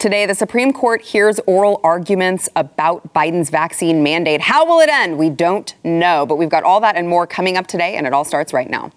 Today, the Supreme Court hears oral arguments about Biden's vaccine mandate. How will it end? We don't know, but we've got all that and more coming up today, and it all starts right now.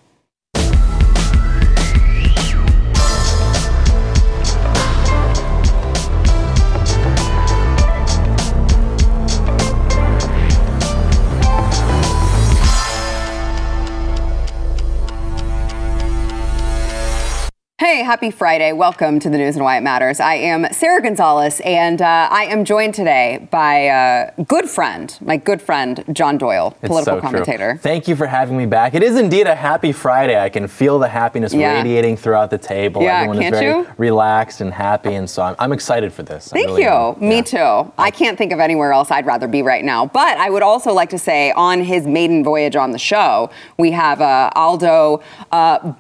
Hey, happy Friday. Welcome to the news and why it matters. I am Sara Gonzales, and uh, I am joined today by a good friend, my good friend, John Doyle, It's political so true. commentator. Thank you for having me back. It is indeed a happy Friday. I can feel the happiness Yeah. radiating throughout the table. Yeah, Everyone can't is very you? relaxed and happy, and so I'm, I'm excited for this. Thank really you. am. Me too. I can't think of anywhere else I'd rather be right now. But I would also like to say, on his maiden voyage on the show, we have uh, Aldo uh,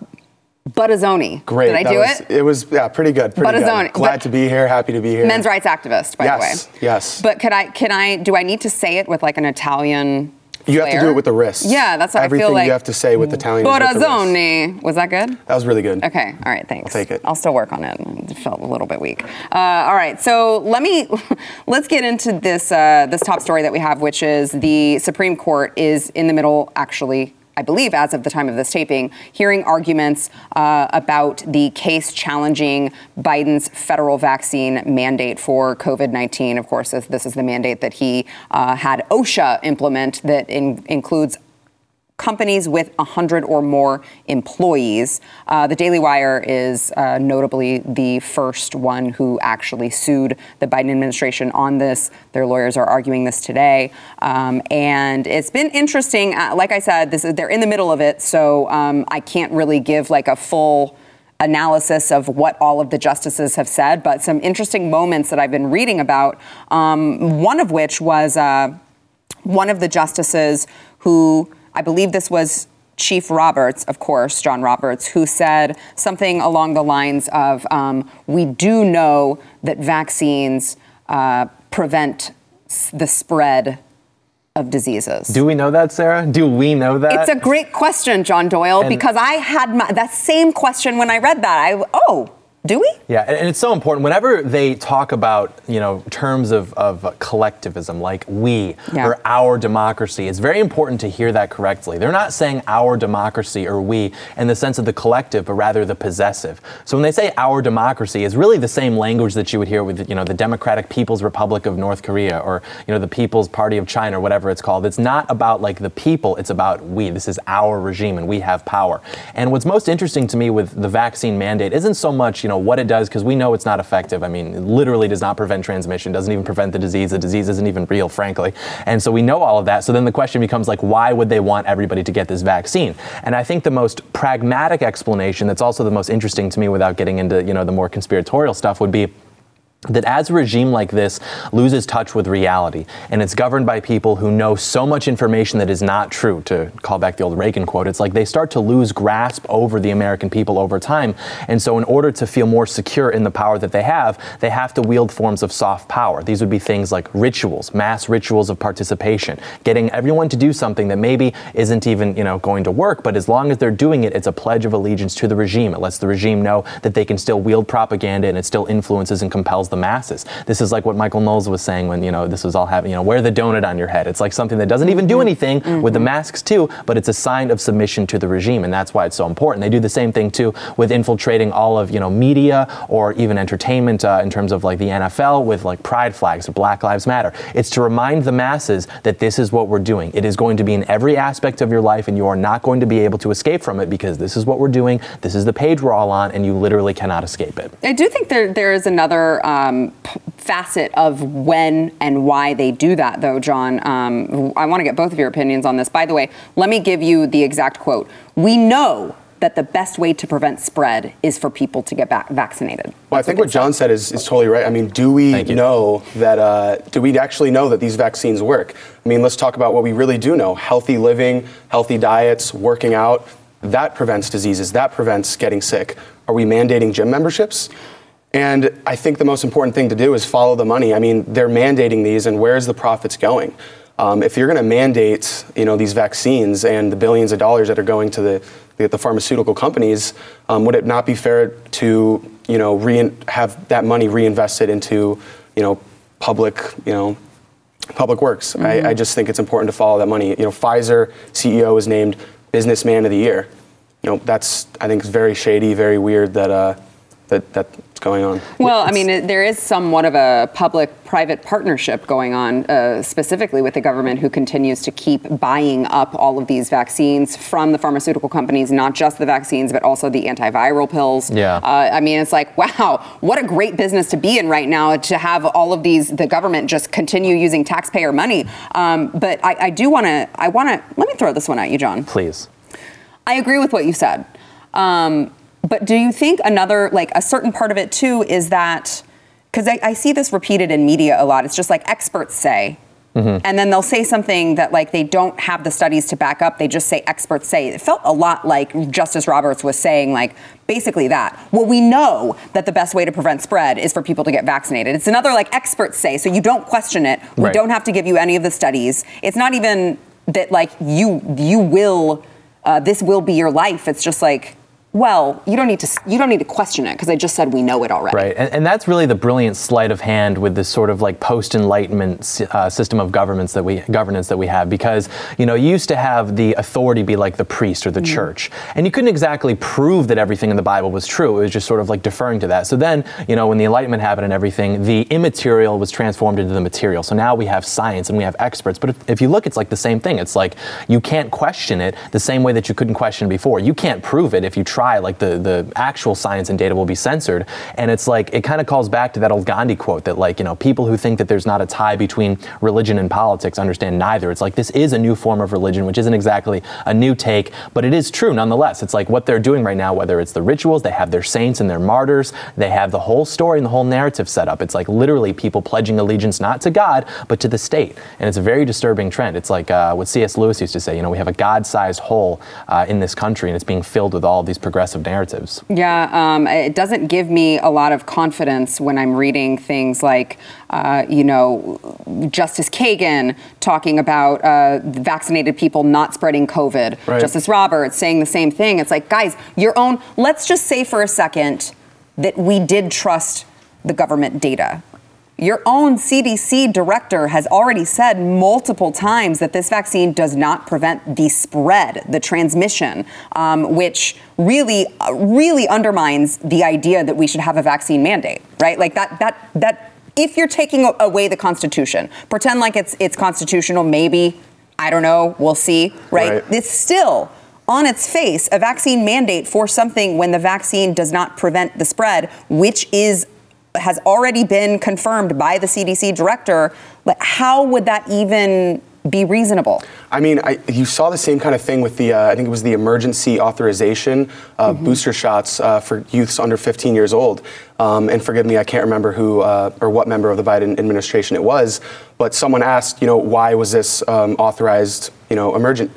Buttazzoni. Great. Did I do was- it? It was yeah, pretty good. Pretty Buttazzoni. good. Glad But- to be here. Happy to be here. Men's rights activist, by Yes, the way. yes. Yes. But can I? Can I? Do I need to say it with like an Italian? You have to do it with the wrist. Yeah, that's what Everything I feel like. you have to say with Italian. is with the wrist. Buttazzoni. Was that good? That was really good. Okay. All right. Thanks. I'll take it. I'll still work on it. It felt a little bit weak. Uh, all right. So let me let's get into this uh, this top story that we have, which is the Supreme Court is in the middle, actually. I believe, as of the time of this taping, hearing arguments uh, about the case challenging Biden's federal vaccine mandate for COVID 19. Of course, this, is the mandate that he uh, had OSHA implement that in, includes companies with 100 or more employees. Uh, the Daily Wire is uh, notably the first one who actually sued the Biden administration on this. Their lawyers are arguing this today. Um, and it's been interesting. Uh, like I said, this is, they're in the middle of it, so um, I can't really give like a full analysis of what all of the justices have said, but some interesting moments that I've been reading about. Um, one of which was uh, one of the justices who I believe this was Chief Roberts, of course, John Roberts, who said something along the lines of um, We do know that vaccines uh, prevent s- the spread of diseases. Do we know that, Sara? Do we know that? it's a great question, John Doyle, And- because I had my, that same question when I read that. I, oh, do we? Yeah, and it's so important. Whenever they talk about, you know, terms of, of collectivism, like we Yeah. or our democracy, it's very important to hear that correctly. They're not saying our democracy or we in the sense of the collective, but rather the possessive. So when they say our democracy, it's really the same language that you would hear with, you know, the Democratic People's Republic of North Korea or, you know, the People's Party of China or whatever it's called. It's not about like the people, it's about we. This is our regime and we have power. And what's most interesting to me with the vaccine mandate isn't so much, you know, what it does, because we know it's not effective. I mean, it literally does not prevent transmission, doesn't even prevent the disease. The disease isn't even real, frankly. And so we know all of that. So then the question becomes like, why would they want everybody to get this vaccine? And I think the most pragmatic explanation that's also the most interesting to me without getting into, you know, the more conspiratorial stuff would be that as a regime like this loses touch with reality and it's governed by people who know so much information that is not true to call back the old reagan quote it's like they start to lose grasp over the american people over time. And so in order to feel more secure in the power that they have they have to wield forms of soft power. These would be things like rituals mass rituals of participation getting everyone to do something that maybe isn't even you know going to work but as long as they're doing it it's a pledge of allegiance to the regime. It lets the regime know that they can still wield propaganda and it still influences and compels the masses. This is like what Michael Knowles was saying when, you know, this was all happening, you know, wear the donut on your head. It's like something that doesn't even do mm-hmm. anything mm-hmm. with the masks too, but it's a sign of submission to the regime. And that's why it's so important. They do the same thing too with infiltrating all of, you know, media or even entertainment uh, in terms of like the NFL with like pride flags or Black Lives Matter. It's to remind the masses that this is what we're doing. It is going to be in every aspect of your life and you are not going to be able to escape from it because this is what we're doing. This is the page we're all on and you literally cannot escape it. I do think there there is another uh, um, p- facet of when and why they do that, though, John. Um, I want to get both of your opinions on this. By the way, let me give you the exact quote. We know that the best way to prevent spread is for people to get back vaccinated. Well, I think they what John said is, is totally right. I mean, do we know that, uh, do we actually know that these vaccines work? I mean, let's talk about what we really do know healthy living, healthy diets, working out. That prevents diseases, that prevents getting sick. Are we mandating gym memberships? And I think the most important thing to do is follow the money. I mean, they're mandating these, and where's the profits going? Um, if you're going to mandate, you know, these vaccines and the billions of dollars that are going to the the, the pharmaceutical companies, um, would it not be fair to you know, rein, have that money reinvested into, you know, public, you know, public works. I, I just think it's important to follow that money. You know, Pfizer CEO is named Businessman of the Year. You know, that's I think it's very shady, very weird that uh, that that's going on. Well, I mean, it, there is somewhat of a public-private partnership going on, uh, specifically with the government, who continues to keep buying up all of these vaccines from the pharmaceutical companies, not just the vaccines, but also the antiviral pills. Yeah. Uh, I mean, it's like, wow, what a great business to be in right now to have all of these, the government just continue using taxpayer money. Um, but I, I do want to, I want to, let me throw this one at you, John. Please. I agree with what you said. Um, but do you think another, like a certain part of it too, is that, because I, I see this repeated in media a lot, it's just like experts say, and then they'll say something that like they don't have the studies to back up, they just say experts say. It felt a lot like Justice Roberts was saying, like, basically that. Well, we know that the best way to prevent spread is for people to get vaccinated. It's another like experts say, so you don't question it. We Right. don't have to give you any of the studies. It's not even that like you you will uh, this will be your life. It's just like, well, you don't need to you don't need to question it because I just said we know it already. Right, and, and that's really the brilliant sleight of hand with this sort of like post-enlightenment uh, system of governments that we governance that we have, because you know you used to have the authority be like the priest or the church, and you couldn't exactly prove that everything in the Bible was true. It was just sort of like deferring to that. So then, you know, when the Enlightenment happened and everything, the immaterial was transformed into the material. So now we have science and we have experts. But if, if you look, it's like the same thing. It's like you can't question it the same way that you couldn't question before. You can't prove it if you try. Like the the actual science and data will be censored. And it's like it kind of calls back to that old Gandhi quote that like you know people who think that there's not a tie between religion and politics understand neither. It's like this is a new form of religion, which isn't exactly a new take, but it is true nonetheless. It's like what they're doing right now, whether it's the rituals, they have their saints and their martyrs, they have the whole story and the whole narrative set up. It's like literally people pledging allegiance not to God, but to the state. And it's a very disturbing trend. It's like uh, what C.S. Lewis used to say, you know, we have a God sized hole uh, in this country and it's being filled with all these progressive narratives. Yeah, um, it doesn't give me a lot of confidence when I'm reading things like, uh, you know, Justice Kagan talking about uh, vaccinated people not spreading COVID. Right. Justice Roberts saying the same thing. It's like, guys, your own. Let's just say for a second that we did trust the government data. Your own CDC director has already said multiple times that this vaccine does not prevent the spread, the transmission, um, which really, uh, really undermines the idea that we should have a vaccine mandate, right? Like that, that, that. If you're taking away the Constitution, pretend like it's it's constitutional. Maybe I don't know. We'll see, right? Right. It's still on its face a vaccine mandate for something when the vaccine does not prevent the spread, which is has already been confirmed by the CDC director. But how would that even be reasonable? I mean, I, you saw the same kind of thing with the, uh, I think it was the emergency authorization of Mm-hmm. booster shots uh, for youths under 15 years old. Um, and forgive me, I can't remember who uh, or what member of the Biden administration it was, but someone asked, you know, why was this um, authorized, you know, emergent,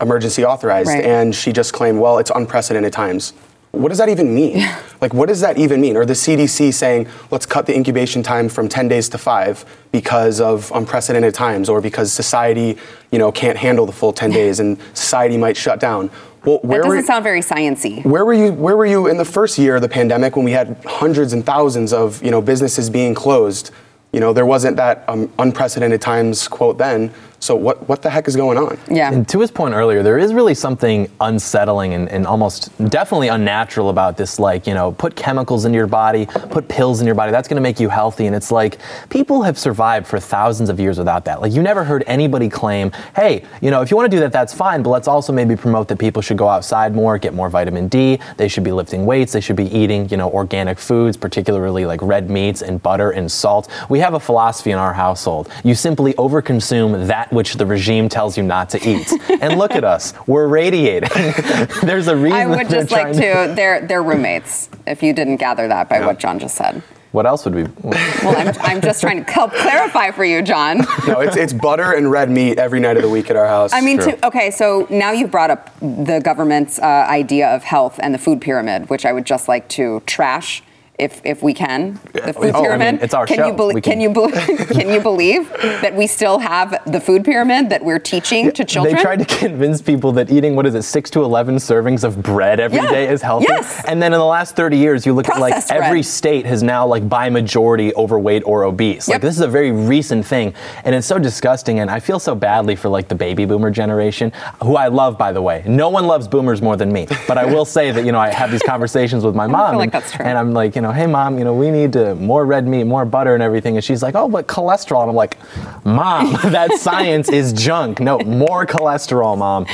emergency authorized? Right. And she just claimed, well, it's unprecedented times. What does that even mean? like, what does that even mean? Or the CDC saying, let's cut the incubation time from 10 days to five because of unprecedented times or because society, you know, can't handle the full 10 days and society might shut down. Well, That where doesn't sound very sciency. where were you? Where were you in the first year of the pandemic when we had hundreds and thousands of you know businesses being closed? You know, there wasn't that um, unprecedented times quote then. So what what the heck is going on? Yeah. And to his point earlier, there is really something unsettling and, and almost definitely unnatural about this. Like, you know, put chemicals into your body, put pills in your body. That's going to make you healthy. And it's like people have survived for thousands of years without that. Like, you never heard anybody claim, hey, you know, if you want to do that, that's fine. But let's also maybe promote that people should go outside more, get more vitamin D. They should be lifting weights. They should be eating, you know, organic foods, particularly like red meats and butter and salt. We have a philosophy in our household. You simply overconsume that which the regime tells you not to eat. and look at us. We're radiating. There's a reason I would just like trying to, they're, they're roommates, if you didn't gather that by what John just said. What else would we? Well, I'm, I'm just trying to help clarify for you, John. No, it's it's butter and red meat every night of the week at our house. I mean, to, okay, so now you've brought up the government's uh, idea of health and the food pyramid, which I would just like to trash if if we can the food Oh, I pyramid. mean, it's our can show. You We can can- you bel can you believe that we still have the food pyramid that we're teaching to children? They tried to convince people that eating what is it, six to eleven servings of bread every day Yeah. is healthy. Yes. And then in the last thirty years, you look at like every bread. state has now like by majority overweight or obese. Like Yep. this is a very recent thing, and it's so disgusting. And I feel so badly for like the baby boomer generation, who I love by the way. No one loves boomers more than me, but I will say that you know I have these conversations with my mom, like and, that's true. and I'm like, you know, hey mom, you know, we need to more red meat, more butter, and everything. And she's like, oh, but cholesterol. And I'm like, mom, that science is junk. No, more cholesterol, mom.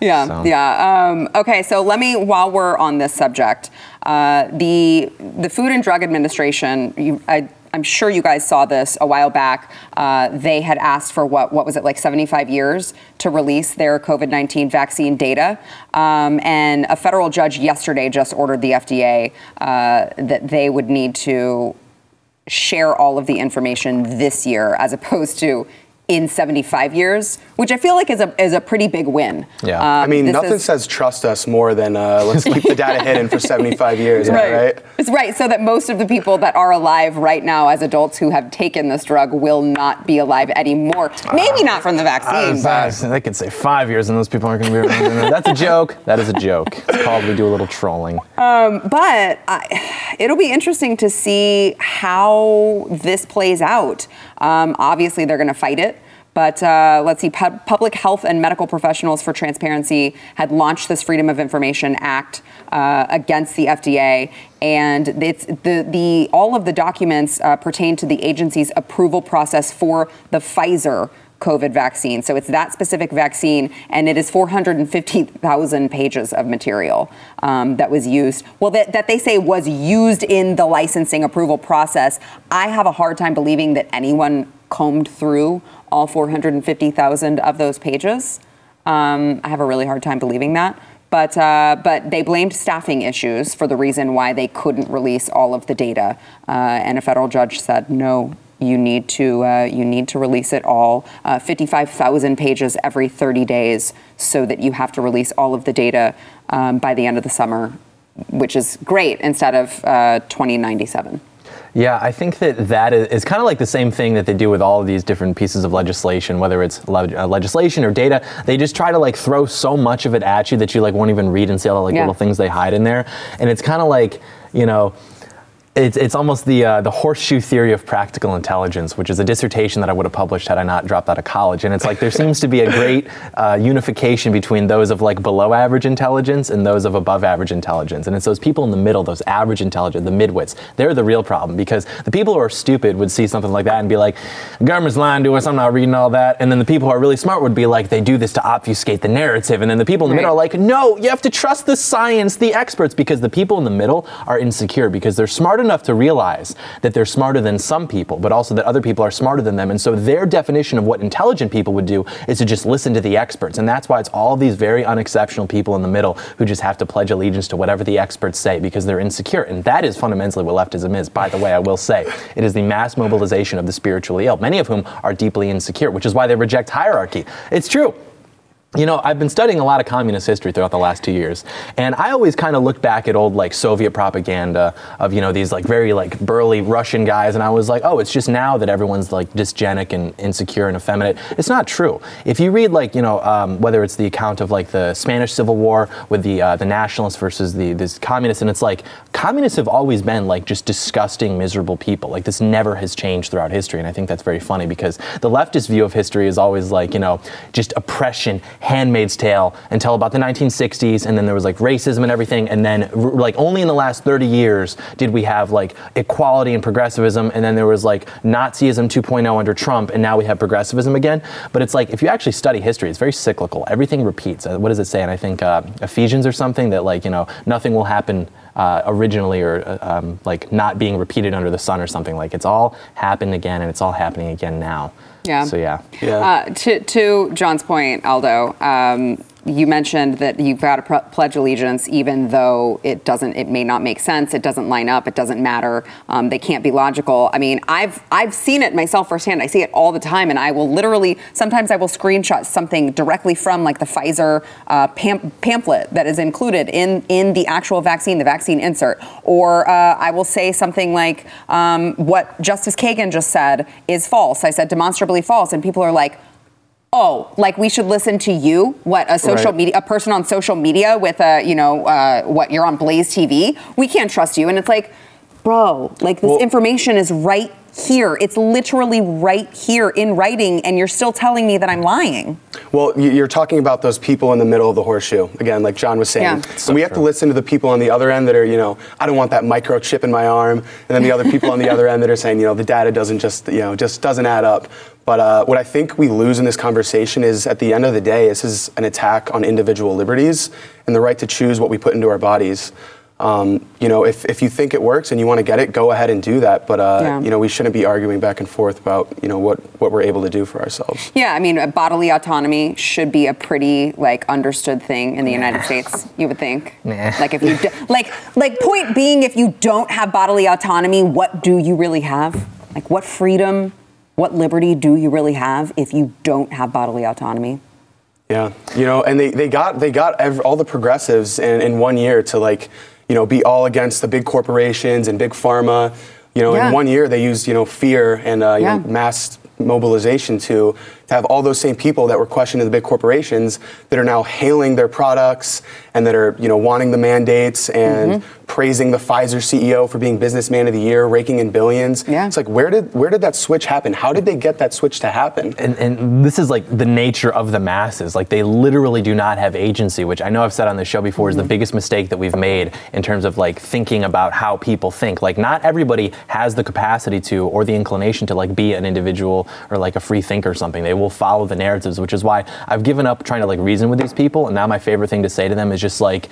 Yeah, So. yeah. Um, okay, so let me, while we're on this subject, uh, the the Food and Drug Administration. You, I, I'm sure you guys saw this a while back. Uh, they had asked for what what was it like 75 years to release their COVID-19 vaccine data, um, and a federal judge yesterday just ordered the FDA uh, that they would need to share all of the information this year as opposed to in 75 years, which I feel like is a is a pretty big win. Yeah. I mean, Um, nothing is- says trust us more than uh, let's keep the data hidden for 75 years, am I right? It's right. So that most of the people that are alive right now as adults who have taken this drug will not be alive anymore. Maybe not from the vaccine, but they could say five years and those people aren't going to be around. That's a joke. That is a joke. It's called we do a little trolling. but I, it'll be interesting to see how this plays out. Um, obviously, they're going to fight it. But uh, let's see, Pub- Public Health and Medical Professionals for Transparency had launched this Freedom of Information Act uh, against the FDA, and it's the the all of the documents uh, pertain to the agency's approval process for the Pfizer COVID vaccine. So it's that specific vaccine, and it is 450,000 pages of material um, that was used. Well, that, that they say was used in the licensing approval process. I have a hard time believing that anyone combed through all 450,000 of those pages. Um, I have a really hard time believing that. But, uh, but they blamed staffing issues for the reason why they couldn't release all of the data. Uh, and a federal judge said, no, you need to, uh, you need to release it all. Uh, 55,000 pages every 30 days so that you have to release all of the data um, by the end of the summer, which is great instead of uh, 2097. Yeah, I think that that is, is kind of like the same thing that they do with all of these different pieces of legislation, whether it's le- uh, legislation or data. They just try to like throw so much of it at you that you like won't even read and see all the like Yeah. little things they hide in there. And it's kind of like, you know, it's, it's almost the uh, the horseshoe theory of practical intelligence, which is a dissertation that I would have published had I not dropped out of college. And it's like there seems to be a great uh, unification between those of like below average intelligence and those of above average intelligence. And it's those people in the middle, those average intelligence, the midwits. They're the real problem because the people who are stupid would see something like that and be like, "The government's lying to us. I'm not reading all that." And then the people who are really smart would be like, "They do this to obfuscate the narrative." And then the people in the middle are like, no, you have to trust the science, the experts, because the people in the middle are insecure because they're smart enough to realize that they're smarter than some people, but also that other people are smarter than them. And so their definition of what intelligent people would do is to just listen to the experts. And that's why it's all these very unexceptional people in the middle who just have to pledge allegiance to whatever the experts say because they're insecure. And that is fundamentally what leftism is, by the way, I will say. It is the mass mobilization of the spiritually ill, many of whom are deeply insecure, which is why they reject hierarchy. It's true. You know, I've been studying a lot of communist history throughout the last two years, and I always kind of look back at old like Soviet propaganda of you know these like very like burly Russian guys, and I was like, oh, it's just now that everyone's like dysgenic and insecure and effeminate. It's not true. If you read like you know um, whether it's the account of like the Spanish Civil War with the uh, the nationalists versus the this communists, and it's like communists have always been like just disgusting, miserable people. Like this never has changed throughout history, and I think that's very funny because the leftist view of history is always like you know just oppression Handmaid's Tale until about the 1960s, and then there was like racism and everything, and then like only in the last 30 years did we have like equality and progressivism, and then there was like Nazism 2.0 under Trump, and now we have progressivism again. But it's like if you actually study history, it's very cyclical. Everything repeats. Uh, what does it say? And I think uh, Ephesians or something that like you know nothing will happen. Uh, originally, or uh, um, like not being repeated under the sun, or something like it's all happened again, and it's all happening again now. Yeah. So yeah. Yeah. Uh, to, to John's point, Aldo, um, you mentioned that you've got to pledge allegiance, even though it doesn't, it may not make sense, it doesn't line up, it doesn't matter, um, they can't be logical. I mean, I've I've seen it myself firsthand. I see it all the time, and I will literally sometimes I will screenshot something directly from like the Pfizer uh, pam- pamphlet that is included in in the actual vaccine, the vaccine insert, or uh, I will say something like um, what Justice Kagan just said is false. I said demonstrably false, and people are like oh, like we should listen to you? What a social Right. media, a person on social media with a, you know, uh, what you're on Blaze TV? We can't trust you. And it's like, bro, like this Well- information is right here. It's literally right here in writing, and you're still telling me that I'm lying. Well, you- you're talking about those people in the middle of the horseshoe again, like John was saying. Yeah. And we have to listen to the people on the other end that are, you know, I don't want that microchip in my arm, and then the other people on the other end that are saying, you know, the data doesn't just, you know, just doesn't add up. But uh, what I think we lose in this conversation is, at the end of the day, this is an attack on individual liberties and the right to choose what we put into our bodies. Um, you know, if, if you think it works and you want to get it, go ahead and do that. But uh, Yeah. you know, we shouldn't be arguing back and forth about you know what what we're able to do for ourselves. Yeah, I mean, uh, bodily autonomy should be a pretty like understood thing in the United States. You would think. Nah. Like if you do, like like point being, if you don't have bodily autonomy, what do you really have? Like what freedom, what liberty do you really have if you don't have bodily autonomy? Yeah, you know, and they, they got they got ev- all the progressives in, in one year to like, you know, be all against the big corporations and big pharma. You know, Yeah. in one year they used you know fear and uh, you Yeah. know, mass mobilization to to have all those same people that were questioning the big corporations that are now hailing their products and that are you know wanting the mandates and Mm-hmm. Praising the Pfizer CEO for being businessman of the year, raking in billions. Yeah. It's like where did where did that switch happen? How did they get that switch to happen? and, and this is like the nature of the masses. Like they literally do not have agency, which I know I've said on the show before is the mm-hmm. biggest mistake that we've made in terms of like thinking about how people think. Like not everybody has the capacity to or the inclination to like be an individual or like a free thinker or something. They will follow the narratives, which is why I've given up trying to like reason with these people. And now my favorite thing to say to them is just like,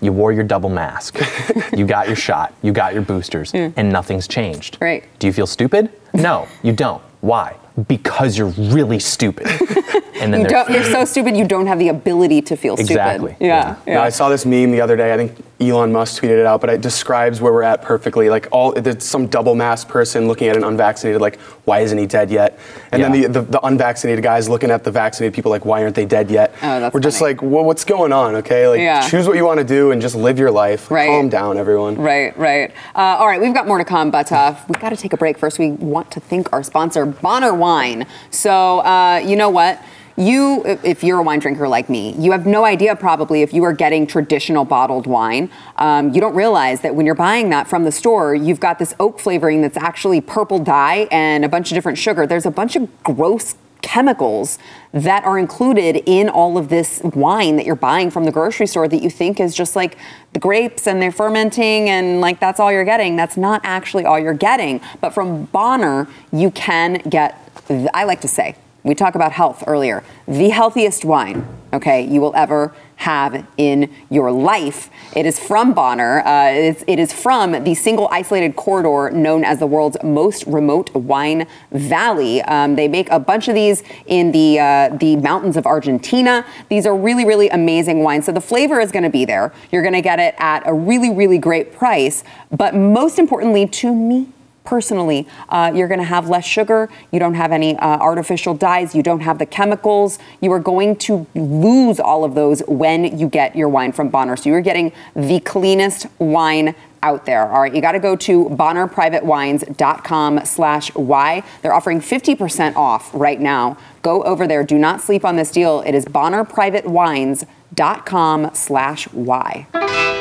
you wore your double mask. you got your shot. You got your boosters, and nothing's changed. Right. Do you feel stupid? No, you don't. Why? Because you're really stupid. and then You they're don't, you're so stupid you don't have the ability to feel stupid. Exactly. Yeah. Yeah. No, I saw this meme the other day. I think Elon Musk tweeted it out, but it describes where we're at perfectly. Like all, there's some double masked person looking at an unvaccinated, like, why isn't he dead yet? And Yeah. then the, the, the unvaccinated guys looking at the vaccinated people, like, why aren't they dead yet? Oh, that's we're just like, well, what's going on? Okay, like, Yeah. choose what you want to do and just live your life. Right. Calm down, everyone. Right, right. Uh, all right, we've got more to come, but uh, we got to take a break first. We want to thank our sponsor, Bonner Wine. So, uh, you know what? You, if- you're a wine drinker like me, you have no idea probably if you are getting traditional bottled wine. Um, you don't realize that when you're buying that from the store, you've got this oak flavoring that's actually purple dye and a bunch of different sugar. There's a bunch of gross chemicals that are included in all of this wine that you're buying from the grocery store that you think is just like the grapes and they're fermenting and like that's all you're getting. That's not actually all you're getting. But from Bonner, you can get, I like to say, we talk about health earlier, the healthiest wine, okay, you will ever have in your life. It is from Bonner. Uh, it's, it is from the single isolated corridor known as the world's most remote wine valley. Um, they make a bunch of these in the uh, the mountains of Argentina. These are really, really amazing wines. So the flavor is going to be there. You're going to get it at a really, really great price. But most importantly, to me personally, uh, you're going to have less sugar. You don't have any uh, artificial dyes. You don't have the chemicals. You are going to lose all of those when you get your wine from Bonner. So you're getting the cleanest wine out there. All right, you got to go to bonnerprivatewines.com slash Y. They're offering 50% off right now. Go over there. Do not sleep on this deal. It is bonnerprivatewines.com slash Y.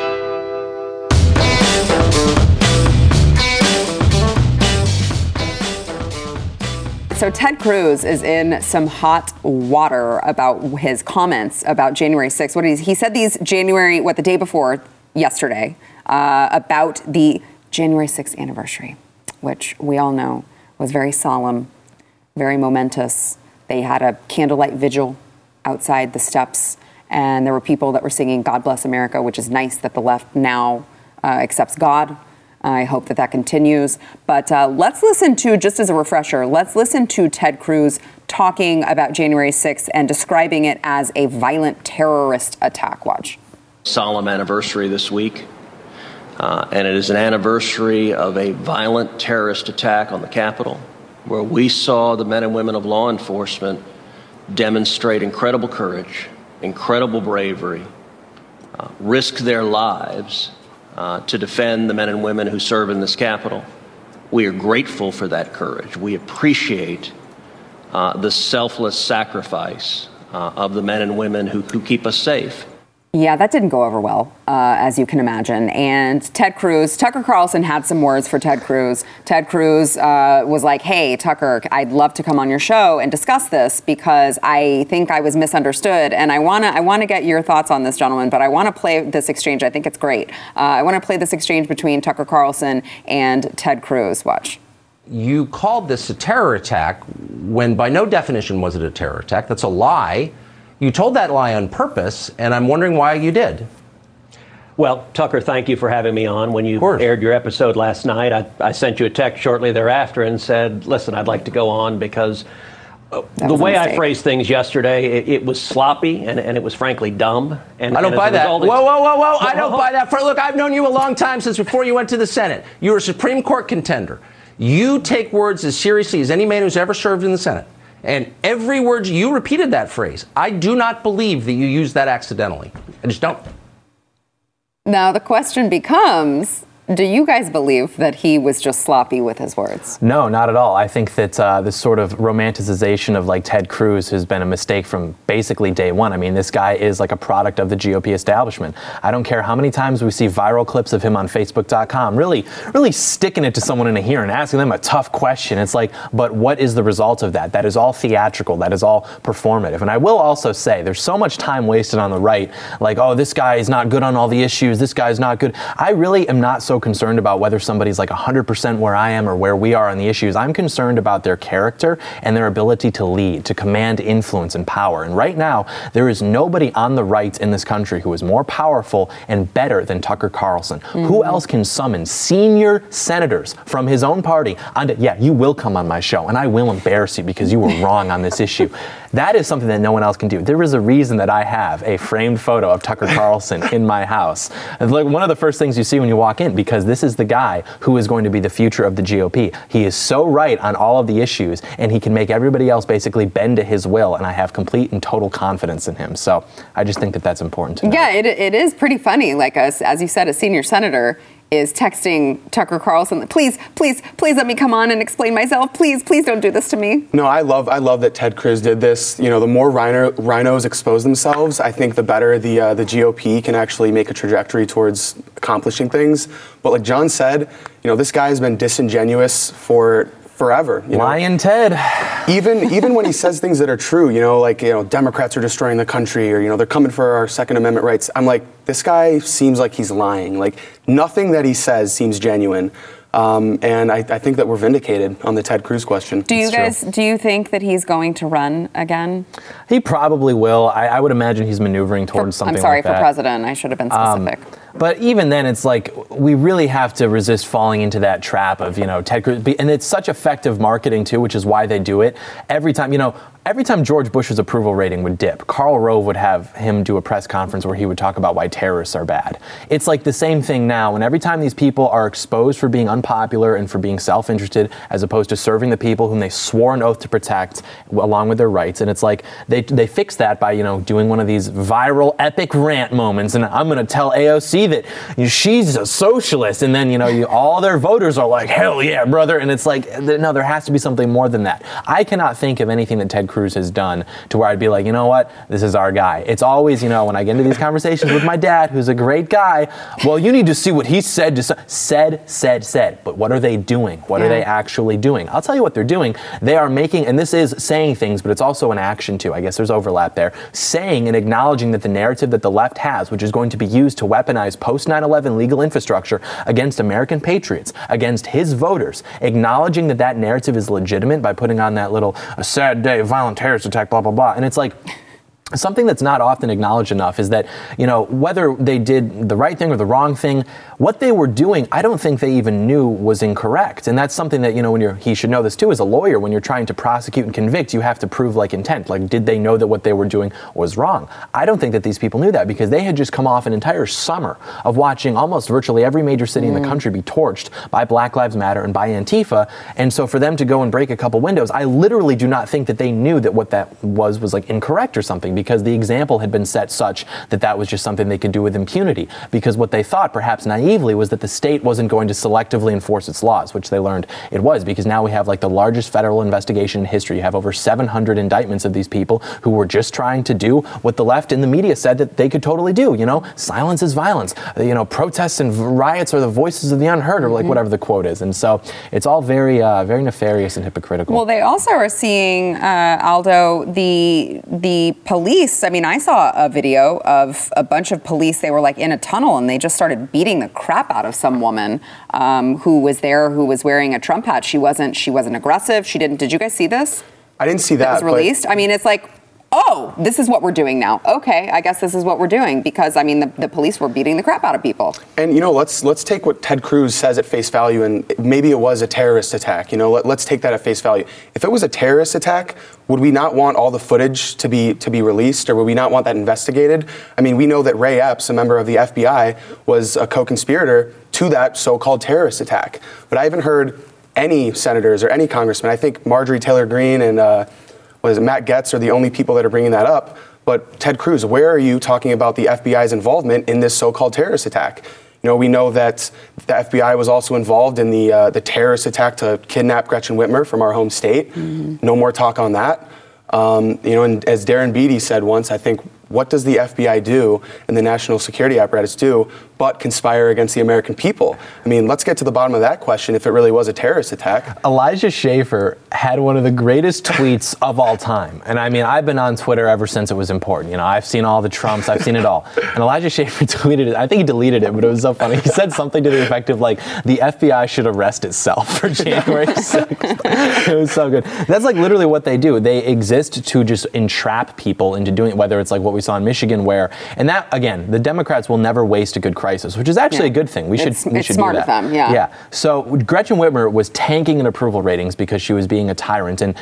So Ted Cruz is in some hot water about his comments about January 6th. What is he said these January what the day before yesterday uh, about the January 6th anniversary, which we all know was very solemn, very momentous. They had a candlelight vigil outside the steps, and there were people that were singing "God Bless America," which is nice that the left now uh, accepts God. I hope that that continues. But uh, let's listen to, just as a refresher, let's listen to Ted Cruz talking about January 6th and describing it as a violent terrorist attack. Watch. Solemn anniversary this week. Uh, and it is an anniversary of a violent terrorist attack on the Capitol, where we saw the men and women of law enforcement demonstrate incredible courage, incredible bravery, uh, risk their lives uh, to defend the men and women who serve in this capital. We are grateful for that courage. We appreciate uh, the selfless sacrifice uh, of the men and women who, who keep us safe. Yeah, that didn't go over well, uh, as you can imagine. And Ted Cruz, Tucker Carlson had some words for Ted Cruz. Ted Cruz uh, was like, hey, Tucker, I'd love to come on your show and discuss this because I think I was misunderstood. And I want to I wanna get your thoughts on this, gentlemen, but I want to play this exchange. I think it's great. Uh, I want to play this exchange between Tucker Carlson and Ted Cruz. Watch. You called this a terror attack when, by no definition, was it a terror attack. That's a lie. You told that lie on purpose, and I'm wondering why you did. Well, Tucker, thank you for having me on. When you aired your episode last night, I, I sent you a text shortly thereafter and said, listen, I'd like to go on because uh, the way I phrased things yesterday, it, it was sloppy and, and it was frankly dumb. And I don't and buy that. Whoa, result, whoa, it's- whoa, whoa! I don't buy that. For, look, I've known you a long time since before you went to the Senate. You were a Supreme Court contender. You take words as seriously as any man who's ever served in the Senate. And every word you repeated that phrase. I do not believe that you used that accidentally. I just don't. Now, the question becomes do you guys believe that he was just sloppy with his words? No, not at all. I think that uh, this sort of romanticization of like Ted Cruz has been a mistake from basically day one. I mean, this guy is like a product of the GOP establishment. I don't care how many times we see viral clips of him on Facebook.com, really, really sticking it to someone in a hearing, asking them a tough question. It's like, but what is the result of that? That is all theatrical. That is all performative. And I will also say, there's so much time wasted on the right, like, oh, this guy is not good on all the issues. This guy's not good. I really am not so concerned about whether somebody's like 100% where I am or where we are on the issues. I'm concerned about their character and their ability to lead, to command influence and power. And right now, there is nobody on the right in this country who is more powerful and better than Tucker Carlson. Who mm-hmm. else can summon senior senators from his own party yeah, you will come on my show and I will embarrass you because you were wrong on this issue. That is something that no one else can do. There is a reason that I have a framed photo of Tucker Carlson in my house. It's like one of the first things you see when you walk in because this is the guy who is going to be the future of the GOP. He is so right on all of the issues and he can make everybody else basically bend to his will and I have complete and total confidence in him. So I just think that that's important. Yeah, it, it is pretty funny. Like, us, as you said, a senior senator is texting Tucker Carlson, please, please, please let me come on and explain myself. Please, please don't do this to me. No, I love I love that Ted Cruz did this. You know, the more RINO, RINOs expose themselves, I think the better the uh, the GOP can actually make a trajectory towards accomplishing things. But like John said, you know, this guy has been disingenuous for forever. You know? Lyin' Ted. even even when he says things that are true, you know, like you know, Democrats are destroying the country, or you know, they're coming for our Second Amendment rights. I'm like, this guy seems like he's lying. Like nothing that he says seems genuine. Um, and I, I think that we're vindicated on the Ted Cruz question. Do you That's guys, do you think that he's going to run again? He probably will. I, I would imagine he's maneuvering towards something I'm sorry, like for that. president. I should have been Um, specific. But even then, it's like we really have to resist falling into that trap of you know Ted Cruz, and it's such effective marketing too, which is why they do it every time. You know, every time George Bush's approval rating would dip, Karl Rove would have him do a press conference where he would talk about why terrorists are bad. It's like the same thing now, and every time these people are exposed for being unpopular and for being self-interested, as opposed to serving the people whom they swore an oath to protect, along with their rights, and it's like they they fix that by you know doing one of these viral epic rant moments, and I'm going to tell AOC that you know, she's a socialist, and then you know you, all their voters are like, hell yeah, brother, and it's like no, there has to be something more than that. I cannot think of anything that Ted Cruz has done to where I'd be like, you know what, this is our guy. It's always you know when I get into these conversations with my dad, who's a great guy. Well, you need to see what he said to so- said said said, but what are they doing? What are they actually doing? I'll tell you what they're doing. They are making, and this is saying things, but it's also an action too. I guess there's overlap there. Saying and acknowledging that the narrative that the left has, which is going to be used to weaponize post 9 11 legal infrastructure against American patriots, against his voters, acknowledging that that narrative is legitimate by putting on that little a sad day, violent terrorist attack, blah, blah, blah. And it's like, something that's not often acknowledged enough is that you know whether they did the right thing or the wrong thing what they were doing i don't think they even knew was incorrect. And that's something that you know when you're he should know this too as a lawyer when you're trying to prosecute and convict you have to prove like intent. Like did they know that what they were doing was wrong? I don't think that these people knew that because they had just come off an entire summer of watching almost virtually every major city in the mm. country be torched by black lives matter and by antifa. And so for them to go and break a couple windows i literally do not think that they knew that what that was was like incorrect or something because the example had been set such that that was just something they could do with impunity. Because what they thought, perhaps naively, was that the state wasn't going to selectively enforce its laws, which they learned it was, because now we have like the largest federal investigation in history. You have over 700 indictments of these people who were just trying to do what the left and the media said that they could totally do. You know, silence is violence. Uh, You know, protests and riots are the voices of the unheard, or like whatever the quote is. And so it's all very, uh, very nefarious and hypocritical. Well, they also are seeing uh, Aldo the the police. I mean, I saw a video of a bunch of police. They were like in a tunnel and they just started beating the crap out of some woman um, who was there, who was wearing a Trump hat. She wasn't. She wasn't aggressive. She didn't. Did you guys see this? I didn't see that. That was released. I mean, it's like. Oh, this is what we're doing now. Okay, I guess this is what we're doing because I mean the, the police were beating the crap out of people. And you know, let's let's take what Ted Cruz says at face value, and maybe it was a terrorist attack. You know, let, us take that at face value. If it was a terrorist attack, would we not want all the footage to be to be released, or would we not want that investigated? I mean, we know that Ray Epps, a member of the FBI, was a co-conspirator to that so-called terrorist attack. But I haven't heard any senators or any congressmen. I think Marjorie Taylor Greene and uh, was it Matt Gaetz are the only people that are bringing that up. But Ted Cruz, where are you talking about the FBI's involvement in this so-called terrorist attack? You know, we know that the FBI was also involved in the uh, the terrorist attack to kidnap Gretchen Whitmer from our home state. No more talk on that. Um, you know, and as Darren Beattie said once, I think what does the FBI do and the national security apparatus do but conspire against the American people? I mean, let's get to the bottom of that question if it really was a terrorist attack. Elijah Schaffer had one of the greatest tweets of all time. And I mean, I've been on Twitter ever since it was important. You know, I've seen all the Trumps, I've seen it all. And Elijah Schaffer tweeted it. I think he deleted it, but it was so funny. He said something to the effect of like, the FBI should arrest itself for January 6th. it was so good. That's like literally what they do. They exist to just entrap people into doing it, whether it's like what we saw in Michigan where, and that, again, the Democrats will never waste a good crisis, which is actually Yeah. a good thing. We should, It's- we it's should smart do of them, yeah. Yeah. So Gretchen Whitmer was tanking in approval ratings because she was being a tyrant. And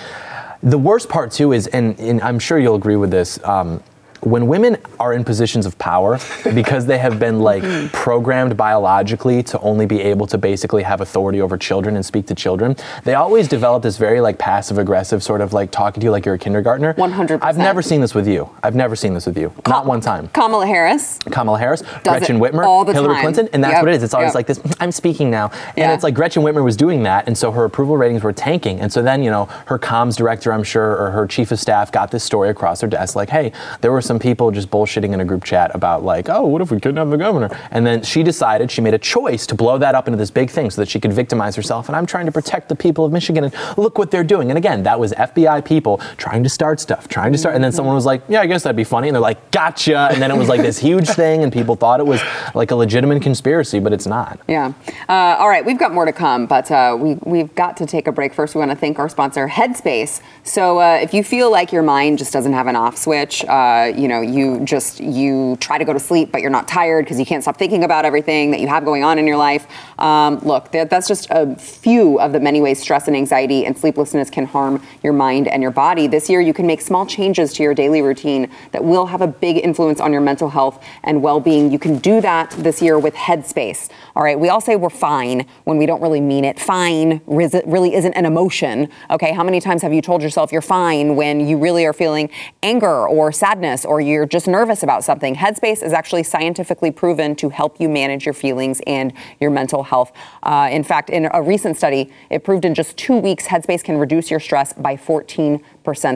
the worst part too is, and, and I'm sure you'll agree with this. Um, when women are in positions of power because they have been like programmed biologically to only be able to basically have authority over children and speak to children they always develop this very like passive aggressive sort of like talking to you like you're a kindergartner 100%. i've never seen this with you i've never seen this with you not one time Kamala Harris. Kamala Harris, Does Gretchen Whitmer, all the Hillary time. Clinton, and that's Yep, what it is. It's always yep. like this. I'm speaking now, and Yeah. it's like Gretchen Whitmer was doing that, and so her approval ratings were tanking. And so then, you know, her comms director, I'm sure, or her chief of staff, got this story across her desk, like, hey, there were some people just bullshitting in a group chat about like, oh, what if we couldn't have the governor? And then she decided she made a choice to blow that up into this big thing so that she could victimize herself. And I'm trying to protect the people of Michigan, and look what they're doing. And again, that was FBI people trying to start stuff, trying to start. And then someone was like, yeah, I guess that'd be funny. And they're like, gotcha. And then it was like this huge thing, and people thought it was like a legitimate conspiracy, but it's not. Yeah. Uh, all right, we've got more to come, but uh, we, we've got to take a break first. We want to thank our sponsor, Headspace. So uh, if you feel like your mind just doesn't have an off switch, uh, you know, you just you try to go to sleep, but you're not tired because you can't stop thinking about everything that you have going on in your life. Um, look, that, that's just a few of the many ways stress and anxiety and sleeplessness can harm your mind and your body. This year, you can make small changes to your daily routine that will have a big influence on your mental health and well-being. You can do that this year with Headspace. All right, we all say we're fine when we don't really mean it. Fine really isn't an emotion. Okay, how many times have you told yourself you're fine when you really are feeling anger or sadness or you're just nervous about something? Headspace is actually scientifically proven to help you manage your feelings and your mental health. Uh, in fact, in a recent study, it proved in just two weeks, Headspace can reduce your stress by 14%.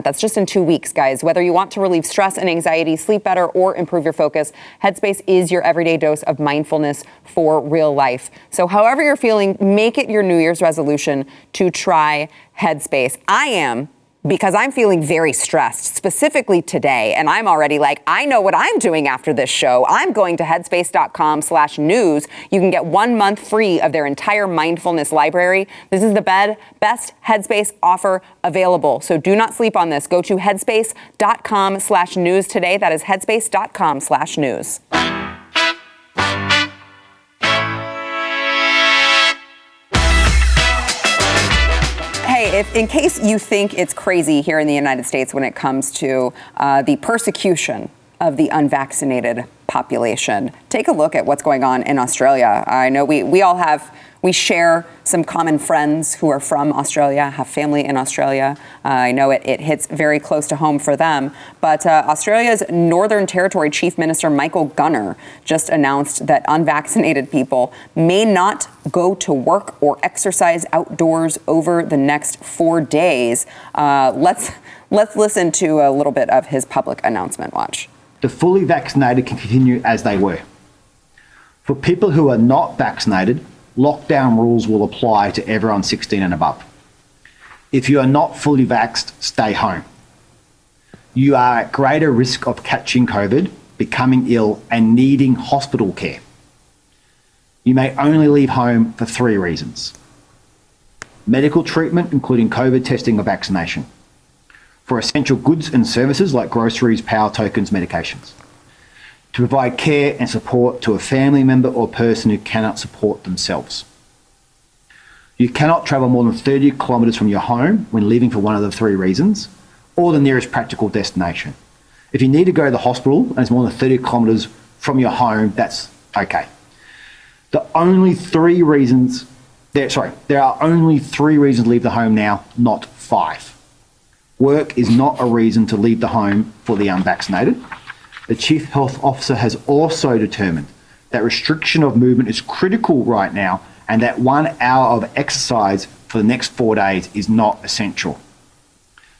That's just in two weeks, guys. Whether you want to relieve stress and anxiety, sleep better, or improve your focus, Headspace is your everyday dose of mindfulness for real life. So, however you're feeling, make it your New Year's resolution to try Headspace. I am because I'm feeling very stressed, specifically today. And I'm already like, I know what I'm doing after this show. I'm going to headspace.com slash news. You can get one month free of their entire mindfulness library. This is the bed, best Headspace offer available. So do not sleep on this. Go to headspace.com slash news today. That is headspace.com slash news. If in case you think it's crazy here in the United States when it comes to uh, the persecution of the unvaccinated population, take a look at what's going on in Australia. I know we, we all have, we share some common friends who are from Australia, have family in Australia. Uh, I know it, it hits very close to home for them. But uh, Australia's Northern Territory Chief Minister Michael Gunner just announced that unvaccinated people may not go to work or exercise outdoors over the next four days. Uh, let's, let's listen to a little bit of his public announcement. Watch. The fully vaccinated can continue as they were. For people who are not vaccinated, lockdown rules will apply to everyone 16 and above. If you are not fully vaxxed, stay home. You are at greater risk of catching COVID, becoming ill, and needing hospital care. You may only leave home for three reasons medical treatment, including COVID testing or vaccination, for essential goods and services like groceries, power tokens, medications, to provide care and support to a family member or person who cannot support themselves. You cannot travel more than 30 kilometres from your home when leaving for one of the three reasons, or the nearest practical destination. If you need to go to the hospital and it's more than 30 kilometres from your home, that's okay. The only three reasons, there, sorry, there are only three reasons to leave the home now, not five. Work is not a reason to leave the home for the unvaccinated. The Chief Health Officer has also determined that restriction of movement is critical right now and that one hour of exercise for the next four days is not essential.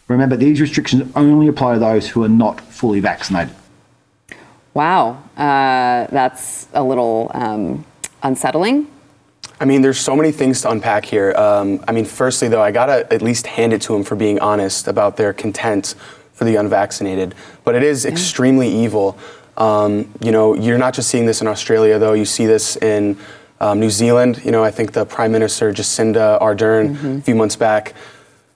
Remember, these restrictions only apply to those who are not fully vaccinated. Wow, uh, that's a little um, unsettling. I mean, there's so many things to unpack here. Um, I mean, firstly, though, I gotta at least hand it to them for being honest about their content for the unvaccinated. But it is extremely evil. Um, you know, you're not just seeing this in Australia, though. You see this in um, New Zealand. You know, I think the Prime Minister Jacinda Ardern a few months back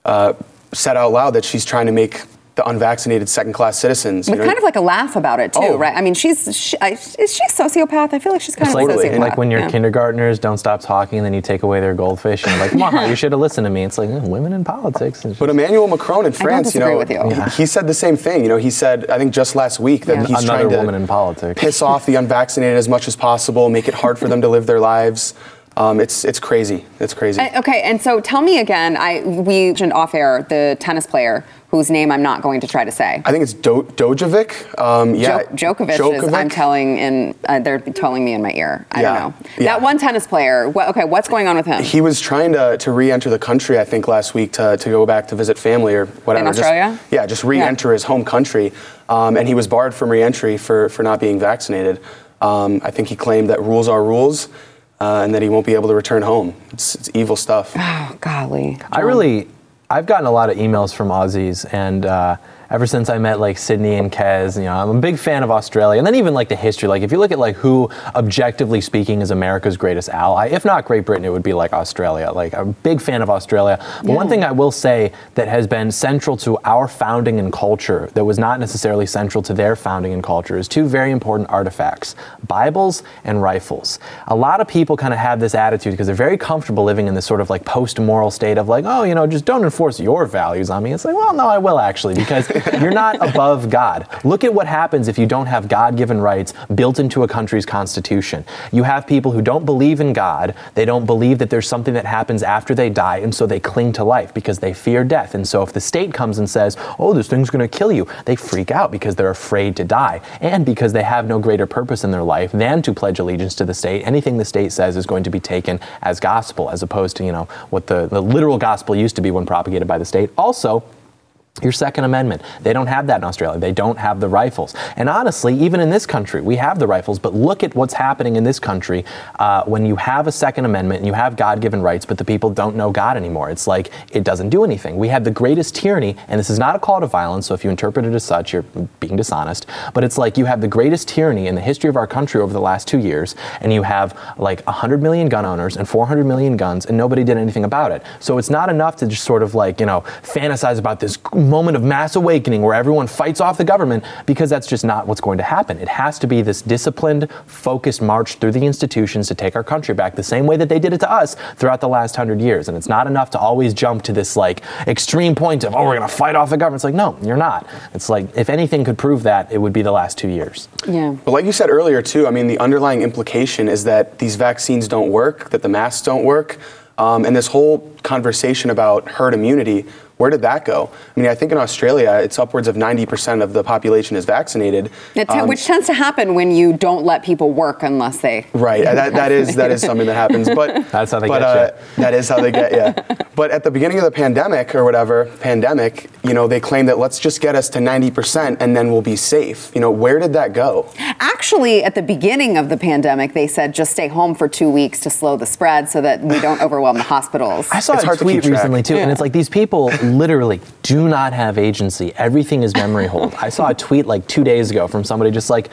uh, said out loud that she's trying to make the unvaccinated second-class citizens. you With know? kind of like a laugh about it too, Oh. right? I mean, she's she, I, is she a sociopath? I feel like she's kind It's of like, a sociopath. like when your yeah. kindergartners don't stop talking, and then you take away their goldfish, and you're like, "Come on, you should have listened to me." It's like eh, women in politics. It's But Emmanuel Macron in France, you know, with you. he- he said the same thing. You know, he said, I think just last week that Yeah. he's Another trying to in politics. piss off the unvaccinated as much as possible, make it hard for them to live their lives. Um, it's it's crazy. It's crazy. I- okay, and so tell me again. I we mentioned off air the tennis player whose name I'm not going to try to say. I think it's Do- Dojovic. Um, yeah, Jo- Djokovic, is I'm telling in uh, they're telling me in my ear. I Yeah, don't know. yeah. That one tennis player. What, okay, what's going on with him? He was trying to, to re-enter the country, I think, last week to, to go back to visit family or whatever. Just- Australia? yeah, just re-enter his home country. Um, and he was barred from re-entry for, for not being vaccinated. Um, I think he claimed that rules are rules uh, and that he won't be able to return home. It's, it's evil stuff. oh golly. I really, I've gotten a lot of emails from Aussies, and uh, ever since I met like Sydney and Kez, you know, I'm a big fan of Australia, and then even like the history. Like if you look at like who, objectively speaking, is America's greatest ally, if not Great Britain, it would be like Australia. Like I'm a big fan of Australia. But one thing I will say that has been central to our founding and culture, that was not necessarily central to their founding and culture, is two very important artifacts: Bibles and rifles. A lot of people kind of have this attitude because they're very comfortable living in this sort of like post-moral state of like, oh, you know, just don't enforce your values on me. It's like, well, no, I will actually, because you're not above God. Look at what happens if you don't have God-given rights built into a country's constitution. You have people who don't believe in God. They don't believe that there's something that happens after they die, and so they cling to life because they fear death. And so if the state comes and says, oh, this thing's going to kill you, they freak out because they're afraid to die, and because they have no greater purpose in their life than to pledge allegiance to the state. Anything the state says is going to be taken as gospel, as opposed to you know what the, the literal gospel used to be when propagated by the state. Also, your Second Amendment. They don't have that in Australia. They don't have the rifles. And honestly, even in this country, we have the rifles, but look at what's happening in this country uh, when you have a Second Amendment and you have God given rights, but the people don't know God anymore. It's like it doesn't do anything. We have the greatest tyranny, and this is not a call to violence, so if you interpret it as such, you're being dishonest, but it's like you have the greatest tyranny in the history of our country over the last two years, and you have like 100 million gun owners and 400 million guns, and nobody did anything about it. So it's not enough to just sort of like, you know, fantasize about this moment of mass awakening where everyone fights off the government because that's just not what's going to happen. It has to be this disciplined, focused march through the institutions to take our country back the same way that they did it to us throughout the last hundred years. And it's not enough to always jump to this like extreme point of, oh, we're going to fight off the government. It's like, no, you're not. It's like, if anything could prove that, it would be the last two years. Yeah. But like you said earlier, too, I mean, the underlying implication is that these vaccines don't work, that the masks don't work. Um, and this whole conversation about herd immunity, where did that go? I mean, I think in Australia, it's upwards of 90% of the population is vaccinated. It Um, which tends to happen when you don't let people work unless they. Right. That, that is that is something that happens. But That's how they but, get uh, That is how they get you. But at the beginning of the pandemic or whatever pandemic, you know, they claimed that let's just get us to 90% and then we'll be safe. You know, where did that go? Actually, at the beginning of the pandemic, they said just stay home for two weeks to slow the spread so that we don't overwhelm the hospitals. I saw It's a hard tweet keep recently too, and it's like these people literally do not have agency. Everything is memory holed. I saw a tweet like two days ago from somebody just like,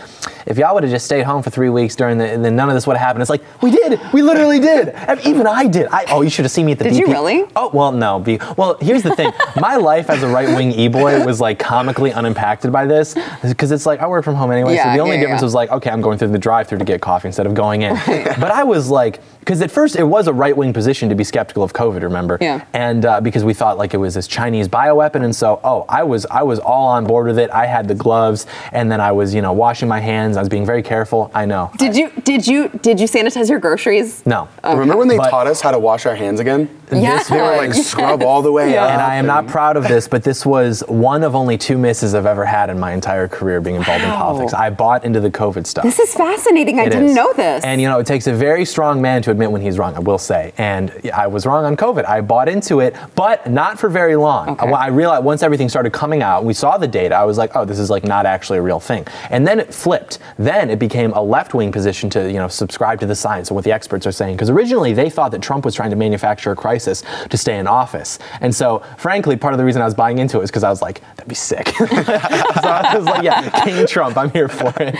if y'all would have just stayed home for three weeks during the, and then none of this would have happened. It's like we did, we literally did. And Even I did. I, oh, you should have seen me at the. Did you really? Oh well, no. Be, well, here's the thing. My life as a right wing e boy was like comically unimpacted by this because it's like I work from home anyway. Yeah, so the only yeah, difference yeah. was like, okay, I'm going through the drive-through to get coffee instead of going in. But I was like, because at first it was a right-wing position to be skeptical of COVID. Remember? Yeah. And uh, because we thought like it was this Chinese bioweapon, and so oh, I was I was all on board with it. I had the gloves, and then I was you know washing my hands. I was being very careful. I know. Did you did you did you sanitize your groceries? No. Remember when they But- taught us how to wash our hands again? Yes. They were like scrub all the way Yeah. up. And I am not proud of this, but this was one of only two misses I've ever had in my entire career being involved in politics. I bought into the COVID stuff. This is fascinating. I It didn't is. know this. And you know, it takes a very strong man to admit when he's wrong, I will say. And I was wrong on COVID. I bought into it, but not for very long. Okay. I, I realized once everything started coming out, we saw the data, I was like, oh, this is like not actually a real thing. And then it flipped. Then it became a left-wing position to, you know, subscribe to the science and what the experts are saying. Because originally they thought that Trump was trying to manufacture a crisis to stay in office. And so, frankly, part of the reason I was buying into it is because I was like, that'd be sick. so I was like, yeah, King Trump, I'm here for it.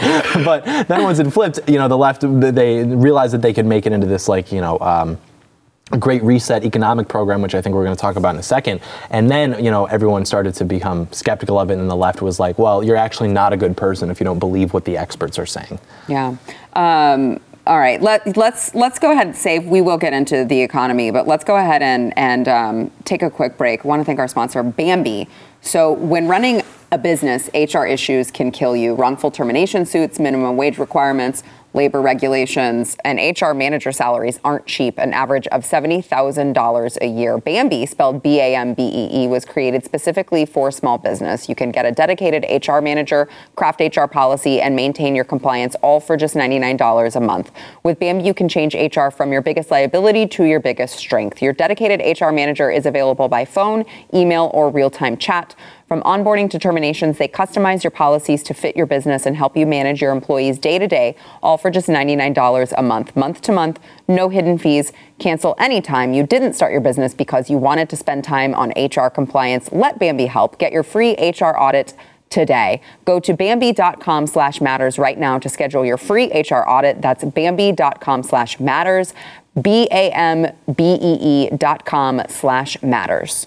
but then once it flipped, you know, the left, they realized that they could make it into this, like, you know, um, great reset economic program, which I think we're going to talk about in a second. And then, you know, everyone started to become skeptical of it, and the left was like, well, you're actually not a good person if you don't believe what the experts are saying. Yeah. Um, all right. Let, let's let's go ahead and save. We will get into the economy, but let's go ahead and and um, take a quick break. i want to thank our sponsor, Bambee. So when running a business, HR issues can kill you. Wrongful termination suits, minimum wage requirements, labor regulations, and HR manager salaries aren't cheap, an average of $70,000 a year. Bambee, spelled B A M B E E, was created specifically for small business. You can get a dedicated HR manager, craft HR policy, and maintain your compliance all for just $99 a month. With Bambee, you can change HR from your biggest liability to your biggest strength. Your dedicated HR manager is available by phone, email, or real time chat. From onboarding to terminations, they customize your policies to fit your business and help you manage your employees day to day, all for just $99 a month, month to month, no hidden fees. Cancel anytime you didn't start your business because you wanted to spend time on HR compliance. Let Bambee help. Get your free HR audit today. Go to Bambee.com slash matters right now to schedule your free HR audit. That's Bambee.com slash matters. B-A-M-B-E-E dot com slash matters.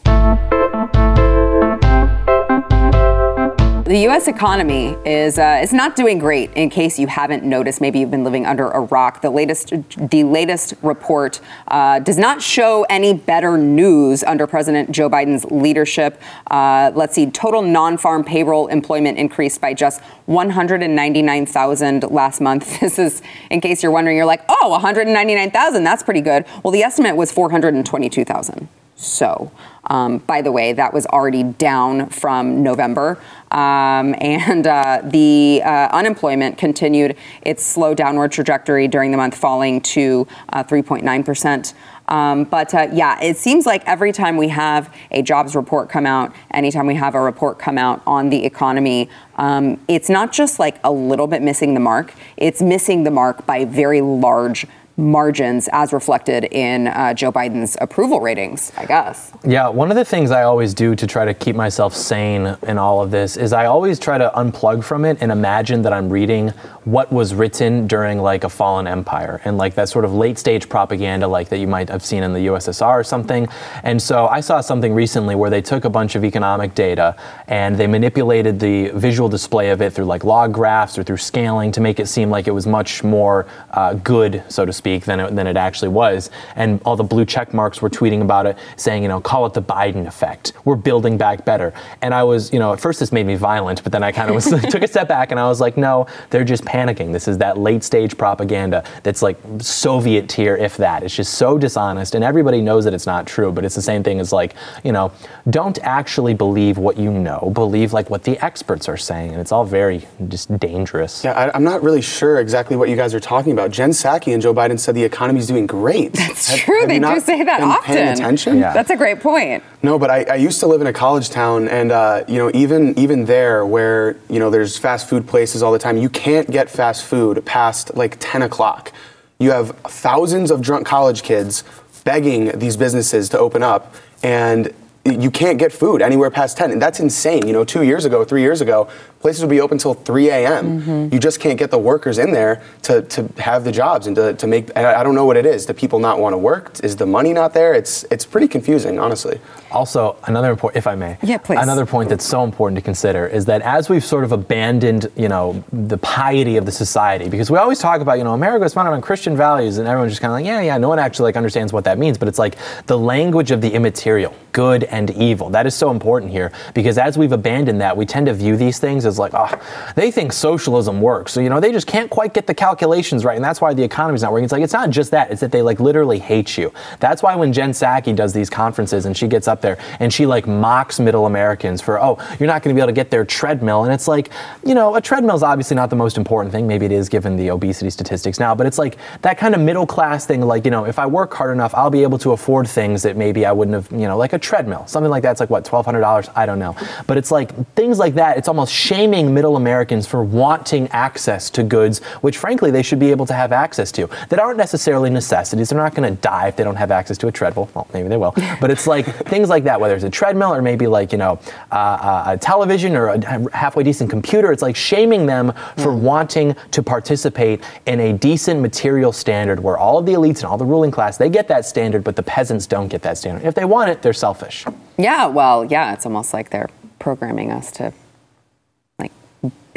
The U.S. economy is uh, is not doing great. In case you haven't noticed, maybe you've been living under a rock. The latest the latest report uh, does not show any better news under President Joe Biden's leadership. Uh, let's see, total non-farm payroll employment increased by just 199,000 last month. This is, in case you're wondering, you're like, oh, 199,000, that's pretty good. Well, the estimate was 422,000. So, um, by the way, that was already down from November. Um, and uh, the uh, unemployment continued its slow downward trajectory during the month, falling to uh, 3.9%. Um, but uh, yeah, it seems like every time we have a jobs report come out, anytime we have a report come out on the economy, um, it's not just like a little bit missing the mark, it's missing the mark by very large margins as reflected in uh, Joe Biden's approval ratings, I guess. Yeah, one of the things I always do to try to keep myself sane in all of this is I always try to unplug from it and imagine that I'm reading what was written during like a fallen empire and like that sort of late stage propaganda like that you might have seen in the USSR or something. And so I saw something recently where they took a bunch of economic data and they manipulated the visual display of it through like log graphs or through scaling to make it seem like it was much more uh, good, so to speak, than it, than it actually was. And all the blue check marks were tweeting about it, saying, you know, call it the Biden effect. We're building back better. And I was, you know, at first this made me violent, but then I kind of took a step back and I was like, no, they're just panicking. This is that late stage propaganda that's like Soviet tier, if that. It's just so dishonest, and everybody knows that it's not true. But it's the same thing as like, you know, don't actually believe what you know. Believe like what the experts are saying, and it's all very just dangerous. Yeah, I, I'm not really sure exactly what you guys are talking about. Jen Psaki and Joe Biden said the economy's doing great. That's Have- true, have they do not say that been often. Paying attention? Yeah. That's a great point. No, but I, I used to live in a college town, and uh, you know, even even there, where you know there's fast food places all the time, you can't get fast food past like 10 o'clock. You have thousands of drunk college kids begging these businesses to open up, and you can't get food anywhere past 10. And that's insane. You know, two years ago, three years ago, places would be open till 3 a.m. Mm-hmm. You just can't get the workers in there to, to have the jobs and to, to make. And I I don't know what it is. Do people not want to work? Is the money not there? It's it's pretty confusing, honestly. Also, another important, if I may, Yeah, please. Another point that's so important to consider is that as we've sort of abandoned, you know, the piety of the society, because we always talk about, you know, America is founded on Christian values, and everyone's just kind of like, yeah, yeah, no one actually like understands what that means. But it's like the language of the immaterial, good and evil. That is so important here because as we've abandoned that, we tend to view these things as like, oh, they think socialism works, so you know, they just can't quite get the calculations right, and that's why the economy's not working. It's like it's not just that; it's that they like literally hate you. That's why when Jen Psaki does these conferences and she gets up there and she like mocks middle Americans for, oh, you're not going to be able to get their treadmill. And it's like, you know, a treadmill is obviously not the most important thing. Maybe it is given the obesity statistics now, but it's like that kind of middle class thing. Like, you know, if I work hard enough, I'll be able to afford things that maybe I wouldn't have, you know, like a treadmill, something like that's like what, $1,200? I don't know. But it's like things like that. It's almost shaming middle Americans for wanting access to goods, which frankly they should be able to have access to, that aren't necessarily necessities. They're not going to die if they don't have access to a treadmill. Well, maybe they will. But it's like things like that, whether it's a treadmill or maybe like, you know, uh, a television or a halfway decent computer. It's like shaming them for wanting to participate in a decent material standard where all of the elites and all the ruling class, they get that standard, but the peasants don't get that standard. If they want it, they're selfish. Yeah, well, yeah, it's almost like they're programming us to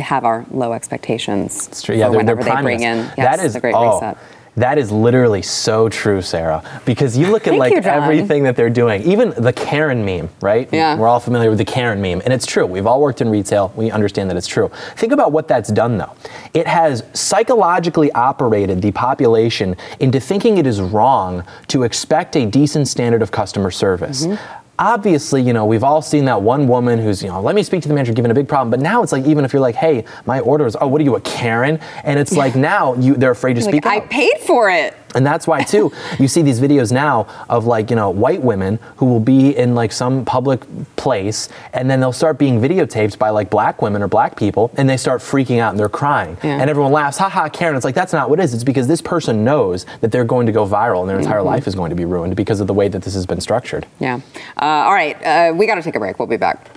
have our low expectations It's true. Yeah, for they're, they're whenever they bring in yes, that is the great oh, reset. That is literally so true, Sara. Because you look at like you, everything that they're doing, even the Karen meme, right? Yeah. We're all familiar with the Karen meme, and it's true. We've all worked in retail. We understand that it's true. Think about what that's done, though. It has psychologically operated the population into thinking it is wrong to expect a decent standard of customer service. Mm-hmm. Obviously, you know, we've all seen that one woman who's, you know, let me speak to the manager, given a big problem. But now it's like, even if you're like, hey, my order is, oh, what are you, a Karen? And it's like now you, they're afraid to speak Like, I out. paid for it. And that's why too, you see these videos now of like, you know, white women who will be in like some public place and then they'll start being videotaped by like black women or black people and they start freaking out and they're crying. Yeah. And everyone laughs, haha, Karen. It's like that's not what it is. It's because this person knows that they're going to go viral and their entire life is going to be ruined because of the way that this has been structured. Yeah. Uh, all right, uh, we got to take a break. We'll be back.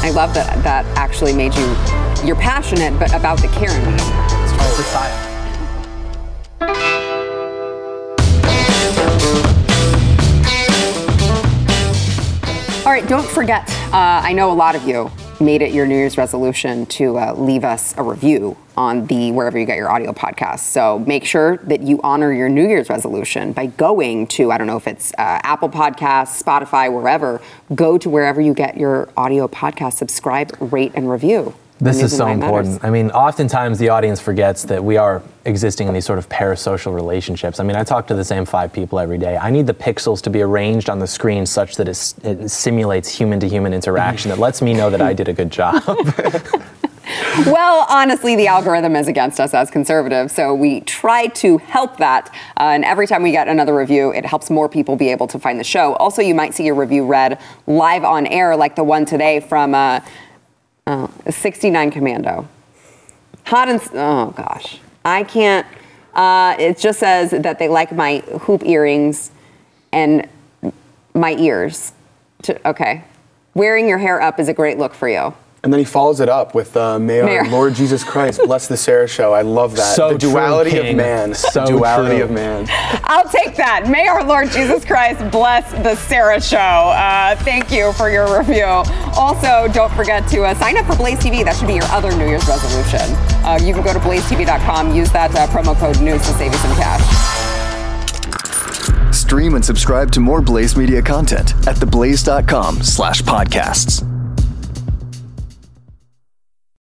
I love that that actually made you. You're passionate, but about the Karen meme. All right, don't forget. Uh, I know a lot of you made it your New Year's resolution to uh, leave us a review on the wherever you get your audio podcast. So make sure that you honor your New Year's resolution by going to I don't know if it's uh, Apple Podcasts, Spotify, wherever. Go to wherever you get your audio podcast. Subscribe, rate, and review. This is so and why it important. matters. I mean, oftentimes the audience forgets that we are existing in these sort of parasocial relationships. I mean, I talk to the same five people every day. I need the pixels to be arranged on the screen such that it, it simulates human to human interaction that lets me know that I did a good job. well, honestly, the algorithm is against us as conservatives, so we try to help that. Uh, and every time we get another review, it helps more people be able to find the show. Also, you might see your review read live on air, like the one today from uh, uh, 69 Commando. Hot and oh gosh, I can't. Uh, it just says that they like my hoop earrings and my ears. To, okay, wearing your hair up is a great look for you. And then he follows it up with uh, May May our our- Lord Jesus Christ bless the Sara show. I love that. So the true, duality King. of man. So duality true. of man. I'll take that. May our Lord Jesus Christ bless the Sara Show. Uh, thank you for your review. Also, don't forget to uh, sign up for Blaze TV. That should be your other New Year's resolution. Uh, you can go to blazetv.com, use that uh, promo code news to save you some cash. Stream and subscribe to more Blaze Media content at theblaze.com slash podcasts.